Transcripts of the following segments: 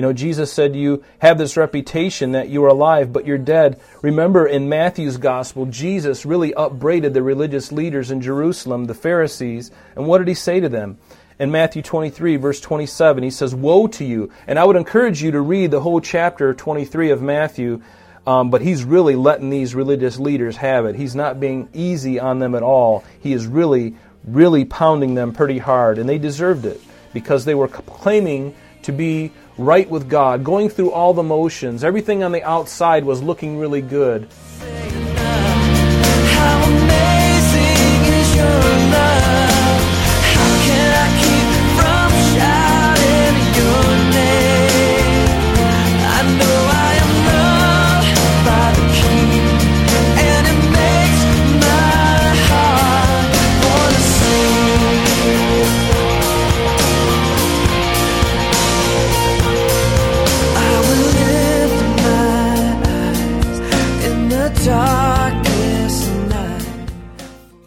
You know, Jesus said you have this reputation that you are alive, but you're dead. Remember in Matthew's gospel, Jesus really upbraided the religious leaders in Jerusalem, the Pharisees, and what did he say to them? In Matthew 23, verse 27, he says, Woe to you. And I would encourage you to read the whole chapter 23 of Matthew, um, but he's really letting these religious leaders have it. He's not being easy on them at all. He is really, really pounding them pretty hard, and they deserved it because they were claiming to be right with God, going through all the motions. Everything on the outside was looking really good.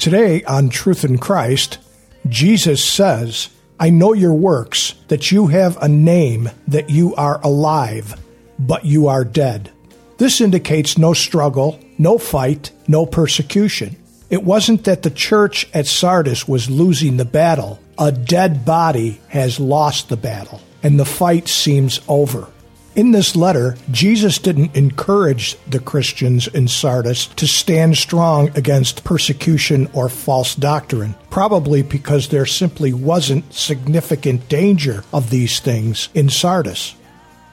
Today on Truth in Christ, Jesus says, I know your works, that you have a name, that you are alive, but you are dead. This indicates no struggle, no fight, no persecution. It wasn't that the church at Sardis was losing the battle. A dead body has lost the battle, and the fight seems over. In this letter, Jesus didn't encourage the Christians in Sardis to stand strong against persecution or false doctrine, probably because there simply wasn't significant danger of these things in Sardis.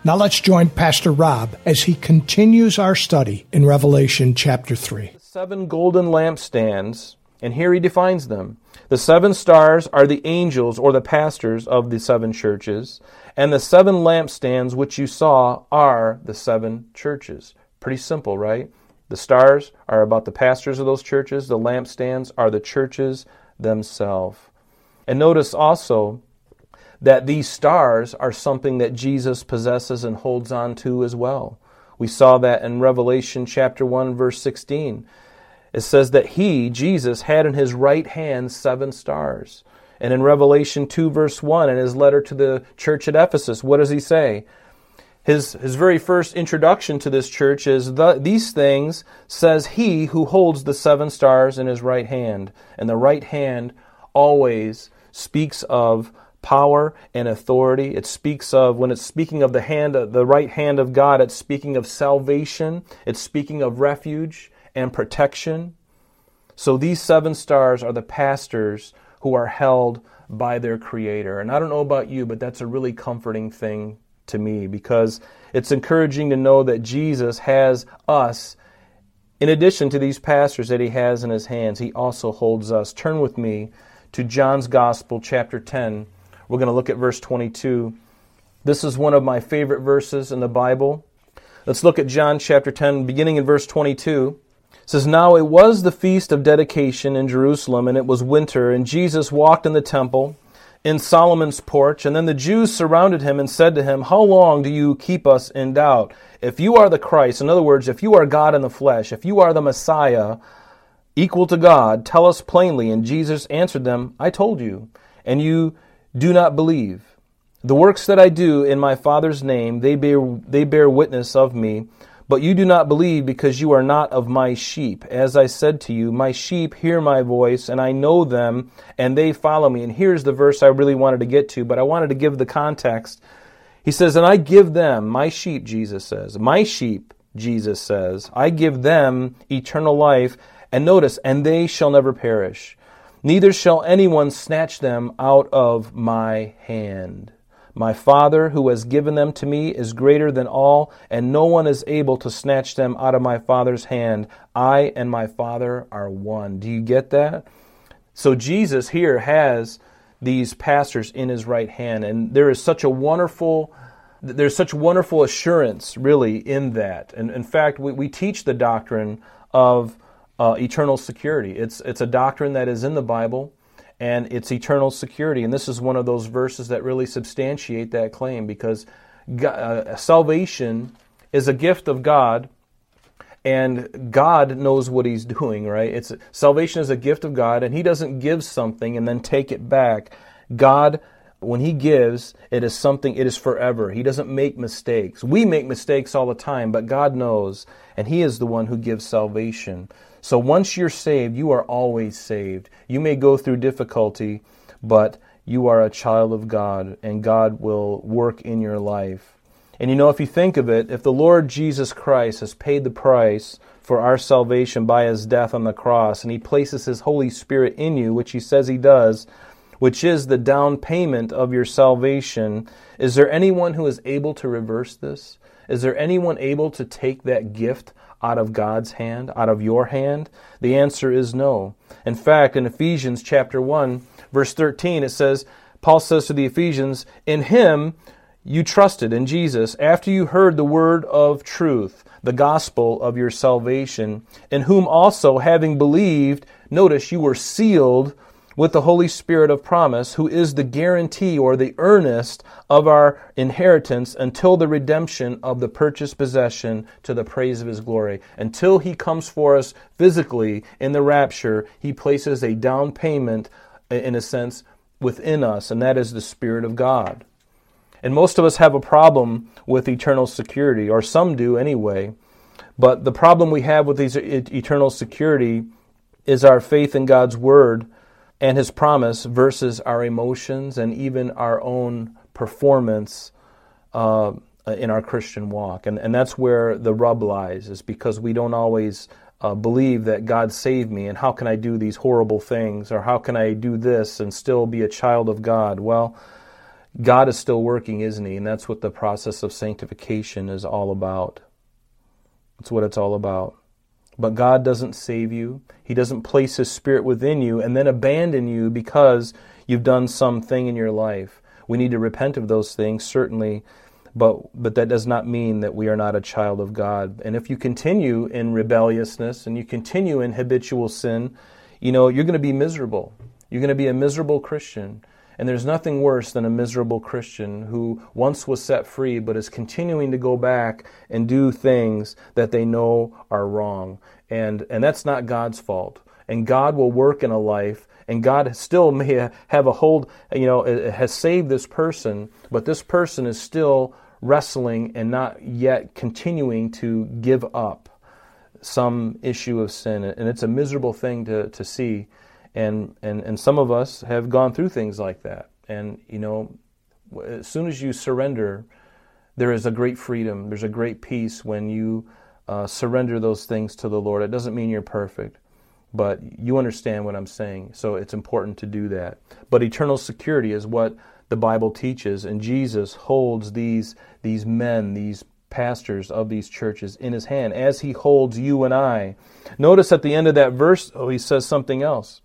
Now let's join Pastor Rob as he continues our study in Revelation chapter 3. Seven golden lampstands, and here he defines them. The seven stars are the angels or the pastors of the seven churches, and the seven lampstands which you saw are the seven churches. Pretty simple, right? The stars are about the pastors of those churches, the lampstands are the churches themselves. And notice also that these stars are something that Jesus possesses and holds on to as well. We saw that in Revelation chapter 1 verse 16 it says that he, Jesus, had in his right hand seven stars. And in Revelation 2, verse 1, in his letter to the church at Ephesus, what does he say? His, his very first introduction to this church is the, these things says he who holds the seven stars in his right hand. And the right hand always speaks of power and authority. It speaks of, when it's speaking of the hand, the right hand of God, it's speaking of salvation. It's speaking of refuge and protection. So these seven stars are the pastors who are held by their Creator. And I don't know about you, but that's a really comforting thing to me because it's encouraging to know that Jesus has us. In addition to these pastors that he has in his hands, he also holds us. Turn with me to John's Gospel, chapter 10. We're going to look at verse 22. This is one of my favorite verses in the Bible. Let's look at John chapter 10, beginning in verse 22 says now it was the feast of dedication in Jerusalem and it was winter and Jesus walked in the temple in Solomon's porch and then the Jews surrounded him and said to him how long do you keep us in doubt? If you are the Christ in other words if you are God in the flesh if you are the Messiah equal to God tell us plainly and Jesus answered them I told you and you do not believe. The works that I do in my Father's name they bear they bear witness of me but you do not believe because you are not of my sheep. As I said to you, my sheep hear my voice, and I know them, and they follow me. And here's the verse I really wanted to get to, but I wanted to give the context. He says, And I give them, my sheep, Jesus says, my sheep, Jesus says, I give them eternal life. And notice, and they shall never perish. Neither shall anyone snatch them out of my hand. My Father, who has given them to me, is greater than all, and no one is able to snatch them out of my Father's hand. I and my Father are one. Do you get that? So Jesus here has these pastors in his right hand, and there is such a wonderful there's such wonderful assurance really in that. And in fact, we, we teach the doctrine of uh, eternal security. It's, it's a doctrine that is in the Bible and it's eternal security. And this is one of those verses that really substantiate that claim because uh, salvation is a gift of God and God knows what he's doing, right? It's salvation is a gift of God and he doesn't give something and then take it back. God when he gives, it is something, it is forever. He doesn't make mistakes. We make mistakes all the time, but God knows, and he is the one who gives salvation. So once you're saved, you are always saved. You may go through difficulty, but you are a child of God, and God will work in your life. And you know, if you think of it, if the Lord Jesus Christ has paid the price for our salvation by his death on the cross, and he places his Holy Spirit in you, which he says he does, which is the down payment of your salvation, is there anyone who is able to reverse this? Is there anyone able to take that gift out of God's hand, out of your hand? The answer is no. In fact, in Ephesians chapter 1, verse 13, it says, Paul says to the Ephesians, In him you trusted in Jesus after you heard the word of truth, the gospel of your salvation, in whom also, having believed, notice you were sealed with the Holy Spirit of promise, who is the guarantee or the earnest of our inheritance until the redemption of the purchased possession to the praise of his glory. Until he comes for us physically in the rapture, he places a down payment, in a sense, within us, and that is the Spirit of God. And most of us have a problem with eternal security, or some do anyway. But the problem we have with these eternal security is our faith in God's Word and His promise versus our emotions and even our own performance uh, in our Christian walk. And, and that's where the rub lies, is because we don't always uh, believe that God saved me and how can I do these horrible things or how can I do this and still be a child of God? Well, God is still working, isn't He? And that's what the process of sanctification is all about. That's what it's all about. But God doesn't save you. He doesn't place His Spirit within you and then abandon you because you've done something in your life. We need to repent of those things, certainly, but, but that does not mean that we are not a child of God. And if you continue in rebelliousness and you continue in habitual sin, you know, you're going to be miserable. You're going to be a miserable Christian. And there's nothing worse than a miserable Christian who once was set free but is continuing to go back and do things that they know are wrong. And, and that's not God's fault. And God will work in a life and God still may have a hold, you know, eh, eh, has saved this person, but this person is still wrestling and not yet continuing to give up some issue of sin. And it's a miserable thing to, to see. And, and, and some of us have gone through things like that. And, you know, as soon as you surrender, there is a great freedom, there's a great peace when you uh, surrender those things to the Lord. It doesn't mean you're perfect, but you understand what I'm saying. So it's important to do that. But eternal security is what the Bible teaches, and Jesus holds these, these men, these pastors of these churches in his hand as he holds you and I. Notice at the end of that verse, oh, he says something else.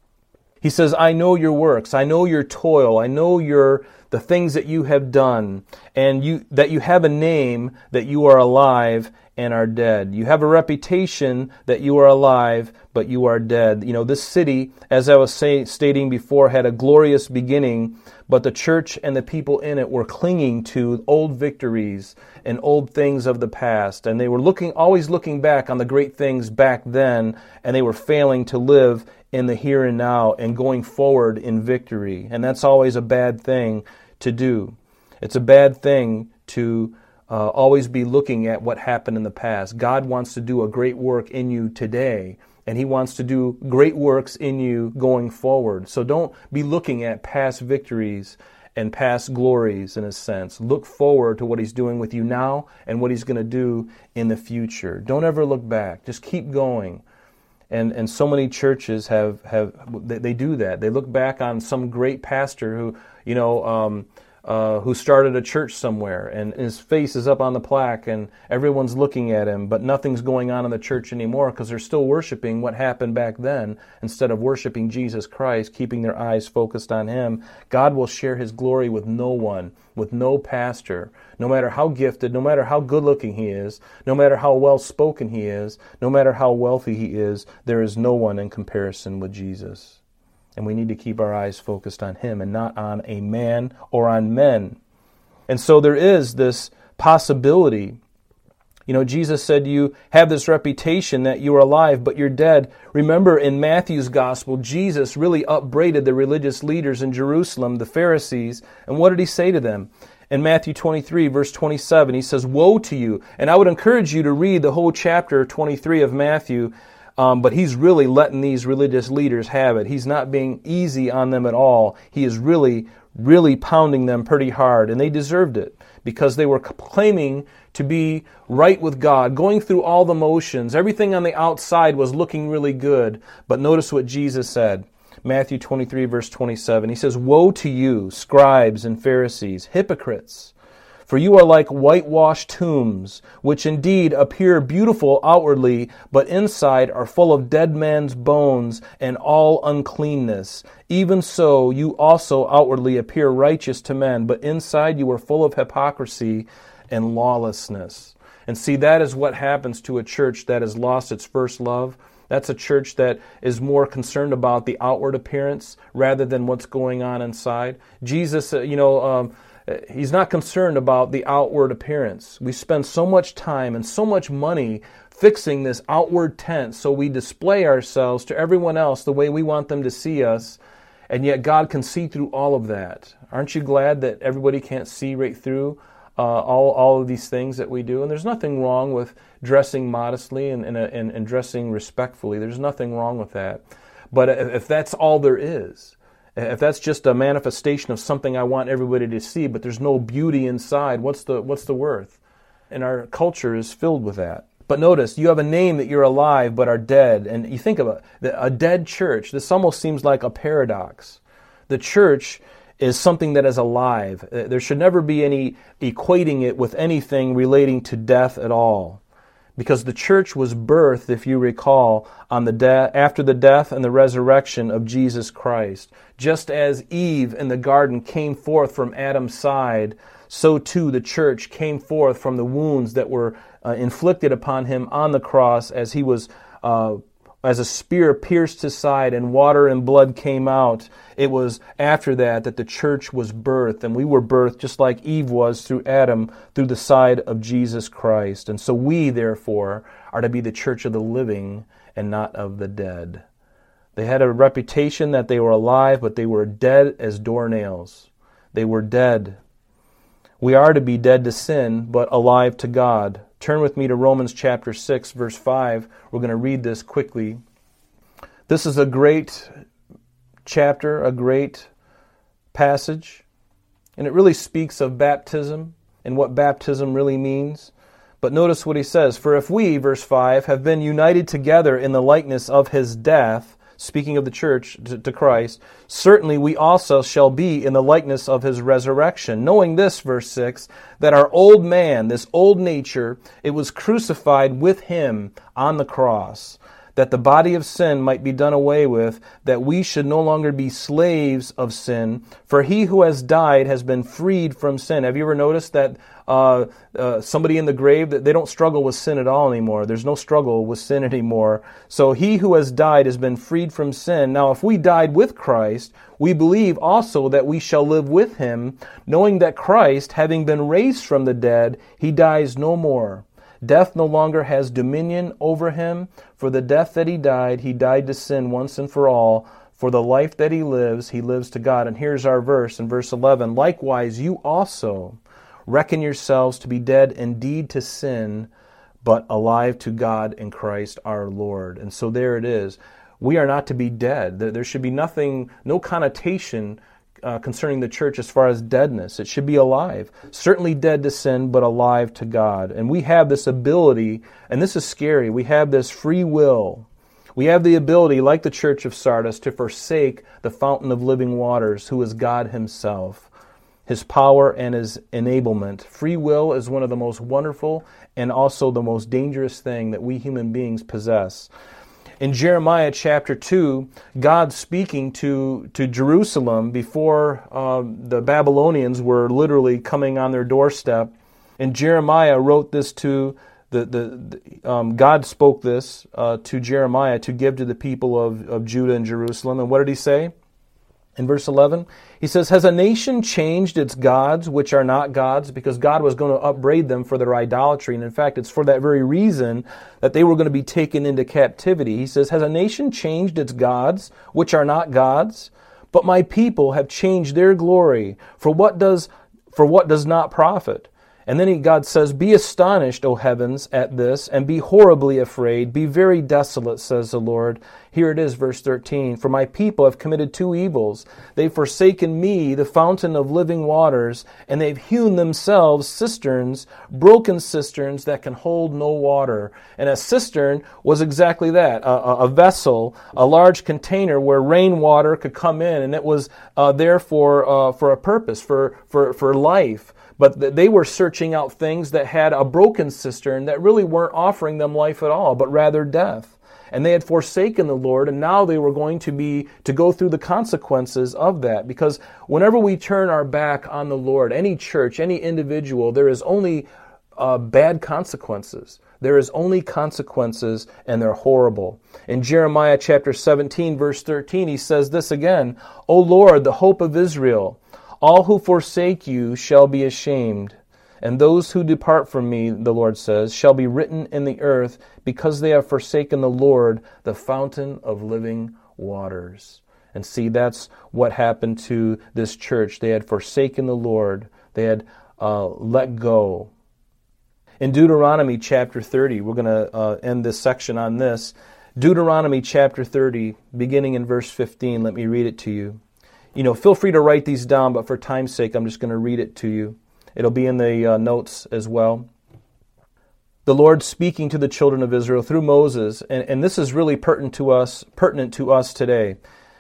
He says, I know your works, I know your toil, I know your the things that you have done, and you that you have a name that you are alive and are dead. You have a reputation that you are alive, but you are dead. You know, this city, as I was say, stating before, had a glorious beginning, but the church and the people in it were clinging to old victories and old things of the past, and they were looking always looking back on the great things back then, and they were failing to live in the here and now and going forward in victory. And that's always a bad thing to do. It's a bad thing to uh, always be looking at what happened in the past. God wants to do a great work in you today, and He wants to do great works in you going forward. So don't be looking at past victories and past glories in a sense. Look forward to what He's doing with you now and what He's going to do in the future. Don't ever look back. Just keep going and and so many churches have have they, they, do that. They look back on some great pastor who you know um, uh, who started a church somewhere and his face is up on the plaque and everyone's looking at him, but nothing's going on in the church anymore because they're still worshiping what happened back then instead of worshiping Jesus Christ, keeping their eyes focused on him. God will share his glory with no one, with no pastor, no matter how gifted, no matter how good looking he is, no matter how well spoken he is, no matter how wealthy he is, there is no one in comparison with Jesus. And we need to keep our eyes focused on Him and not on a man or on men. And so there is this possibility. You know, Jesus said, You have this reputation that you are alive, but you're dead. Remember, in Matthew's gospel, Jesus really upbraided the religious leaders in Jerusalem, the Pharisees. And what did he say to them? In Matthew 23, verse 27, he says, Woe to you. And I would encourage you to read the whole chapter 23 of Matthew um, but he's really letting these religious leaders have it. He's not being easy on them at all. He is really, really pounding them pretty hard, and they deserved it because they were claiming to be right with God, going through all the motions. Everything on the outside was looking really good. But notice what Jesus said. Matthew 23, verse 27. He says, Woe to you, scribes and Pharisees, hypocrites! For you are like whitewashed tombs, which indeed appear beautiful outwardly, but inside are full of dead men's bones and all uncleanness. Even so, you also outwardly appear righteous to men, but inside you are full of hypocrisy and lawlessness. And see, that is what happens to a church that has lost its first love. That's a church that is more concerned about the outward appearance rather than what's going on inside. Jesus, uh, you know, um, He's not concerned about the outward appearance. We spend so much time and so much money fixing this outward tent so we display ourselves to everyone else the way we want them to see us, and yet God can see through all of that. Aren't you glad that everybody can't see right through uh, all, all of these things that we do? And there's nothing wrong with dressing modestly and, and, and, and dressing respectfully. There's nothing wrong with that. But if that's all there is, if that's just a manifestation of something I want everybody to see, but there's no beauty inside, what's the, what's the worth? And our culture is filled with that. But notice, you have a name that you're alive but are dead. And you think about it, a dead church. This almost seems like a paradox. The church is something that is alive. Uh, there should never be any equating it with anything relating to death at all because the church was birthed, if you recall, on the de- after the death and the resurrection of Jesus Christ. Just as Eve in the garden came forth from Adam's side, so too the church came forth from the wounds that were uh, inflicted upon him on the cross as he was uh, as a spear pierced his side and water and blood came out, it was after that that the church was birthed. And we were birthed just like Eve was through Adam, through the side of Jesus Christ. And so we, therefore, are to be the church of the living and not of the dead. They had a reputation that they were alive, but they were dead as doornails. They were dead. We are to be dead to sin, but alive to God. Turn with me to Romans chapter 6, verse 5. We're going to read this quickly. This is a great chapter, a great passage, and it really speaks of baptism and what baptism really means. But notice what he says For if we, verse 5, have been united together in the likeness of his death, speaking of the church to, Christ, certainly we also shall be in the likeness of his resurrection. Knowing this, verse 6, that our old man, this old nature, it was crucified with him on the cross, that the body of sin might be done away with, that we should no longer be slaves of sin. For he who has died has been freed from sin. Have you ever noticed that uh, uh, somebody in the grave, that they don't struggle with sin at all anymore. There's no struggle with sin anymore. So he who has died has been freed from sin. Now, if we died with Christ, we believe also that we shall live with him, knowing that Christ, having been raised from the dead, he dies no more. Death no longer has dominion over him. For the death that he died, he died to sin once and for all. For the life that he lives, he lives to God. And here's our verse in verse 11 Likewise, you also Reckon yourselves to be dead indeed to sin, but alive to God in Christ our Lord. And so there it is. We are not to be dead. There should be nothing, no connotation uh, concerning the church as far as deadness. It should be alive. Certainly dead to sin, but alive to God. And we have this ability, and this is scary, we have this free will. We have the ability, like the church of Sardis, to forsake the fountain of living waters, who is God Himself. his power and his enablement. Free will is one of the most wonderful and also the most dangerous thing that we human beings possess. In Jeremiah chapter 2, God speaking to, to Jerusalem before uh, the Babylonians were literally coming on their doorstep. And Jeremiah wrote this to the, the, the um, God spoke this uh, to Jeremiah to give to the people of, of Judah and Jerusalem. And what did he say? In verse 11, he says, Has a nation changed its gods, which are not gods? Because God was going to upbraid them for their idolatry. And in fact, it's for that very reason that they were going to be taken into captivity. He says, Has a nation changed its gods, which are not gods? But my people have changed their glory for what does, for what does not profit. And then God says, Be astonished, O heavens, at this, and be horribly afraid. Be very desolate, says the Lord. Here it is, verse 13. For my people have committed two evils. They've forsaken me, the fountain of living waters, and they've hewn themselves cisterns, broken cisterns that can hold no water. And a cistern was exactly that a, a vessel, a large container where rainwater could come in, and it was uh, there for, uh, for a purpose, for, for, for life. But they were searching out things that had a broken cistern that really weren't offering them life at all, but rather death. And they had forsaken the Lord, and now they were going to be to go through the consequences of that. Because whenever we turn our back on the Lord, any church, any individual, there is only uh, bad consequences. There is only consequences, and they're horrible. In Jeremiah chapter 17, verse 13, he says this again O Lord, the hope of Israel. All who forsake you shall be ashamed, and those who depart from me, the Lord says, shall be written in the earth, because they have forsaken the Lord, the fountain of living waters. And see, that's what happened to this church. They had forsaken the Lord, they had uh, let go. In Deuteronomy chapter 30, we're going to uh, end this section on this. Deuteronomy chapter 30, beginning in verse 15, let me read it to you you know, feel free to write these down, but for time's sake, I'm just going to read it to you. It'll be in the uh, notes as well. The Lord speaking to the children of Israel through Moses, and, and this is really pertinent to us, pertinent to us today.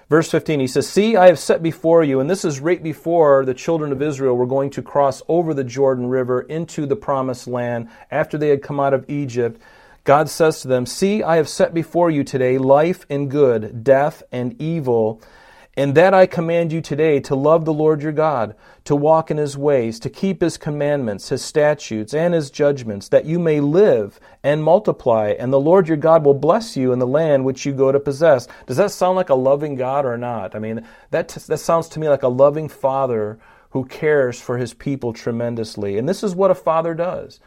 Verse 15, he says, See, I have set before you, and this is right before the children of Israel were going to cross over the Jordan River into the promised land after they had come out of Egypt. God says to them, See, I have set before you today life and good, death and evil. And that I command you today to love the Lord your God, to walk in his ways, to keep his commandments, his statutes, and his judgments, that you may live and multiply, and the Lord your God will bless you in the land which you go to possess. Does that sound like a loving God or not? I mean, that, that sounds to me like a loving father who cares for his people tremendously. And this is what a father does.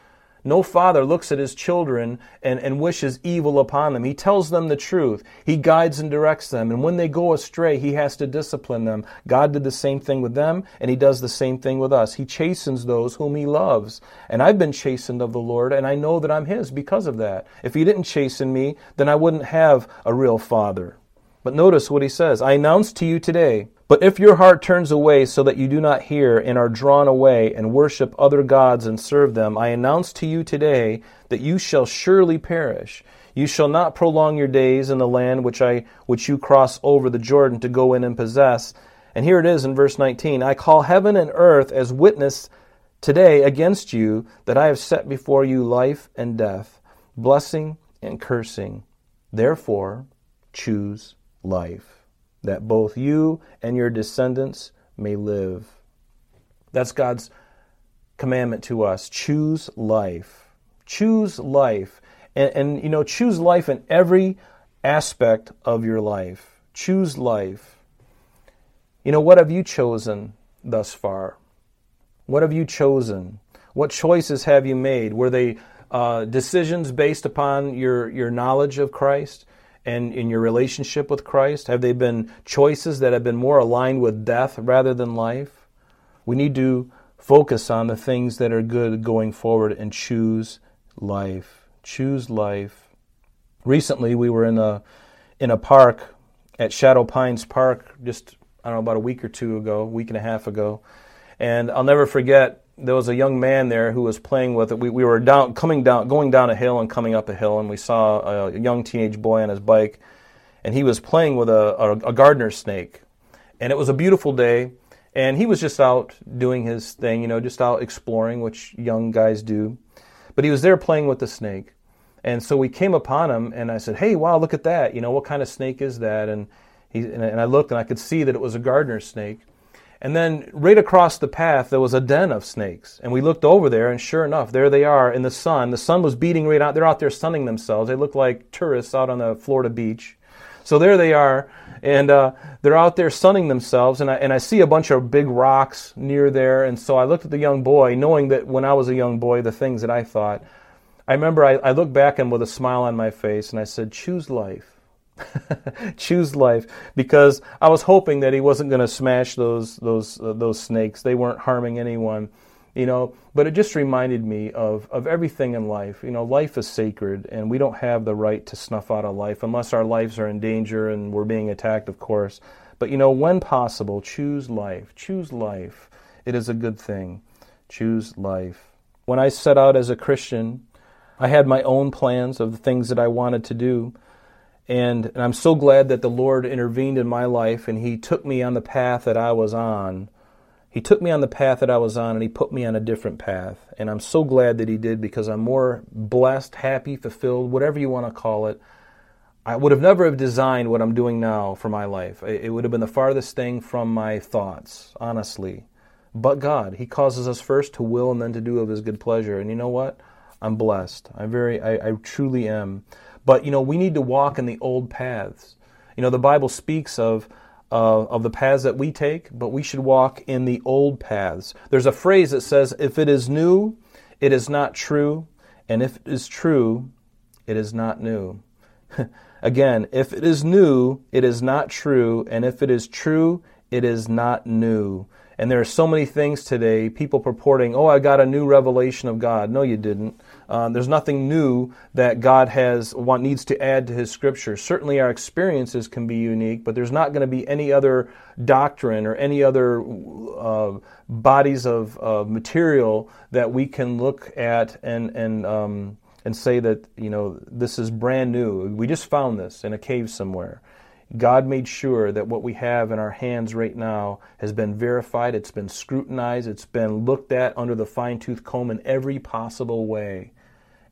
No father looks at his children and, and wishes evil upon them. He tells them the truth. He guides and directs them. And when they go astray, he has to discipline them. God did the same thing with them, and he does the same thing with us. He chastens those whom he loves. And I've been chastened of the Lord, and I know that I'm his because of that. If he didn't chasten me, then I wouldn't have a real father. But notice what he says I announce to you today but if your heart turns away so that you do not hear and are drawn away and worship other gods and serve them, I announce to you today that you shall surely perish. You shall not prolong your days in the land which I which you cross over the Jordan to go in and possess. And here it is in verse 19, I call heaven and earth as witness today against you that I have set before you life and death, blessing and cursing. Therefore, choose life that both you and your descendants may live. That's God's commandment to us. Choose life. Choose life. And, and, you know, choose life in every aspect of your life. Choose life. You know, what have you chosen thus far? What have you chosen? What choices have you made? Were they uh, decisions based upon your, your knowledge of Christ? And in your relationship with Christ? Have they been choices that have been more aligned with death rather than life? We need to focus on the things that are good going forward and choose life. Choose life. Recently, we were in a in a park at Shadow Pines Park just I don't know about a week or two ago, week and a half ago, and I'll never forget there was a young man there who was playing with it. We, we were down, coming down, going down a hill and coming up a hill, and we saw a young teenage boy on his bike, and he was playing with a, a, a gardener snake. And it was a beautiful day, And he was just out doing his thing, you know, just out exploring, which young guys do. But he was there playing with the snake. And so we came upon him, and I said, "Hey, wow, look at that! You know, what kind of snake is that?" And he and I looked, and I could see that it was a gardener snake. And then right across the path, there was a den of snakes. And we looked over there, and sure enough, there they are in the sun. The sun was beating right out. They're out there sunning themselves. They look like tourists out on the Florida beach. So there they are, and uh, they're out there sunning themselves. And I, and I see a bunch of big rocks near there. And so I looked at the young boy, knowing that when I was a young boy, the things that I thought. I remember I, I looked back and with a smile on my face, and I said, Choose life. choose life because I was hoping that he wasn't going to smash those those uh, those snakes. They weren't harming anyone, you know. But it just reminded me of of everything in life. You know, life is sacred, and we don't have the right to snuff out a life unless our lives are in danger and we're being attacked, of course. But you know, when possible, choose life. Choose life. It is a good thing. Choose life. When I set out as a Christian, I had my own plans of the things that I wanted to do. And, and, I'm so glad that the Lord intervened in my life and He took me on the path that I was on. He took me on the path that I was on and He put me on a different path. And I'm so glad that He did because I'm more blessed, happy, fulfilled, whatever you want to call it. I would have never have designed what I'm doing now for my life. It would have been the farthest thing from my thoughts, honestly. But God, He causes us first to will and then to do of His good pleasure. And you know what? I'm blessed. I'm very, I, I truly am. But you know, we need to walk in the old paths. You know, the Bible speaks of uh, of the paths that we take, but we should walk in the old paths. There's a phrase that says, "If it is new, it is not true, and if it is true, it is not new." Again, if it is new, it is not true, and if it is true, it is not new. And there are so many things today, people purporting, oh, I got a new revelation of God. No, you didn't. Uh, there's nothing new that God has needs to add to His Scripture. Certainly, our experiences can be unique, but there's not going to be any other doctrine or any other uh, bodies of, of material that we can look at and and um, and say that you know this is brand new. We just found this in a cave somewhere. God made sure that what we have in our hands right now has been verified, it's been scrutinized, it's been looked at under the fine tooth comb in every possible way.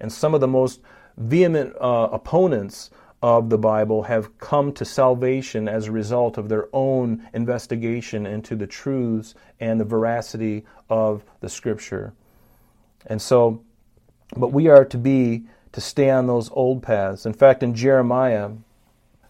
And some of the most vehement uh, opponents of the Bible have come to salvation as a result of their own investigation into the truths and the veracity of the Scripture. And so, but we are to be, to stay on those old paths. In fact, in Jeremiah,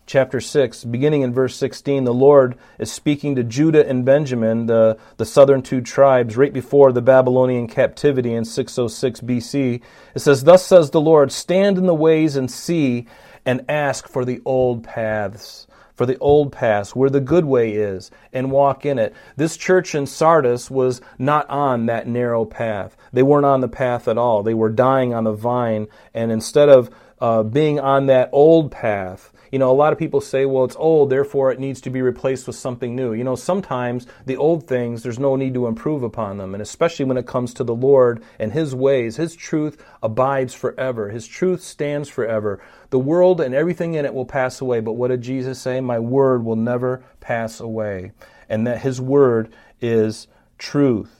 chapter 6, beginning in verse 16, the Lord is speaking to Judah and Benjamin, the, the southern two tribes, right before the Babylonian captivity in 606 BC. It says, Thus says the Lord, stand in the ways and see, and ask for the old paths. For the old paths, where the good way is, and walk in it. This church in Sardis was not on that narrow path. They weren't on the path at all. They were dying on the vine, and instead of uh, being on that old path, you know, a lot of people say, well, it's old, therefore it needs to be replaced with something new. You know, sometimes the old things, there's no need to improve upon them. And especially when it comes to the Lord and His ways, His truth abides forever. His truth stands forever. The world and everything in it will pass away. But what did Jesus say? My word will never pass away. And that His word is truth.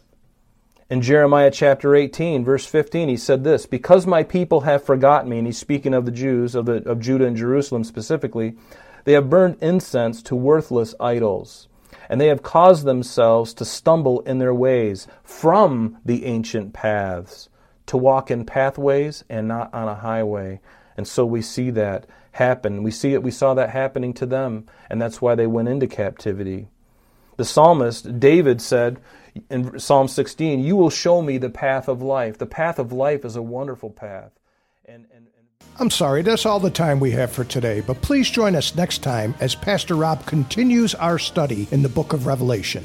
In Jeremiah chapter 18, verse 15, he said this Because my people have forgotten me, and he's speaking of the Jews, of, the, of Judah and Jerusalem specifically, they have burned incense to worthless idols, and they have caused themselves to stumble in their ways from the ancient paths, to walk in pathways and not on a highway. And so we see that happen. We see it, we saw that happening to them, and that's why they went into captivity. The psalmist, David, said, in Psalm 16, you will show me the path of life. The path of life is a wonderful path. And, and, and I'm sorry, that's all the time we have for today, but please join us next time as Pastor Rob continues our study in the book of Revelation.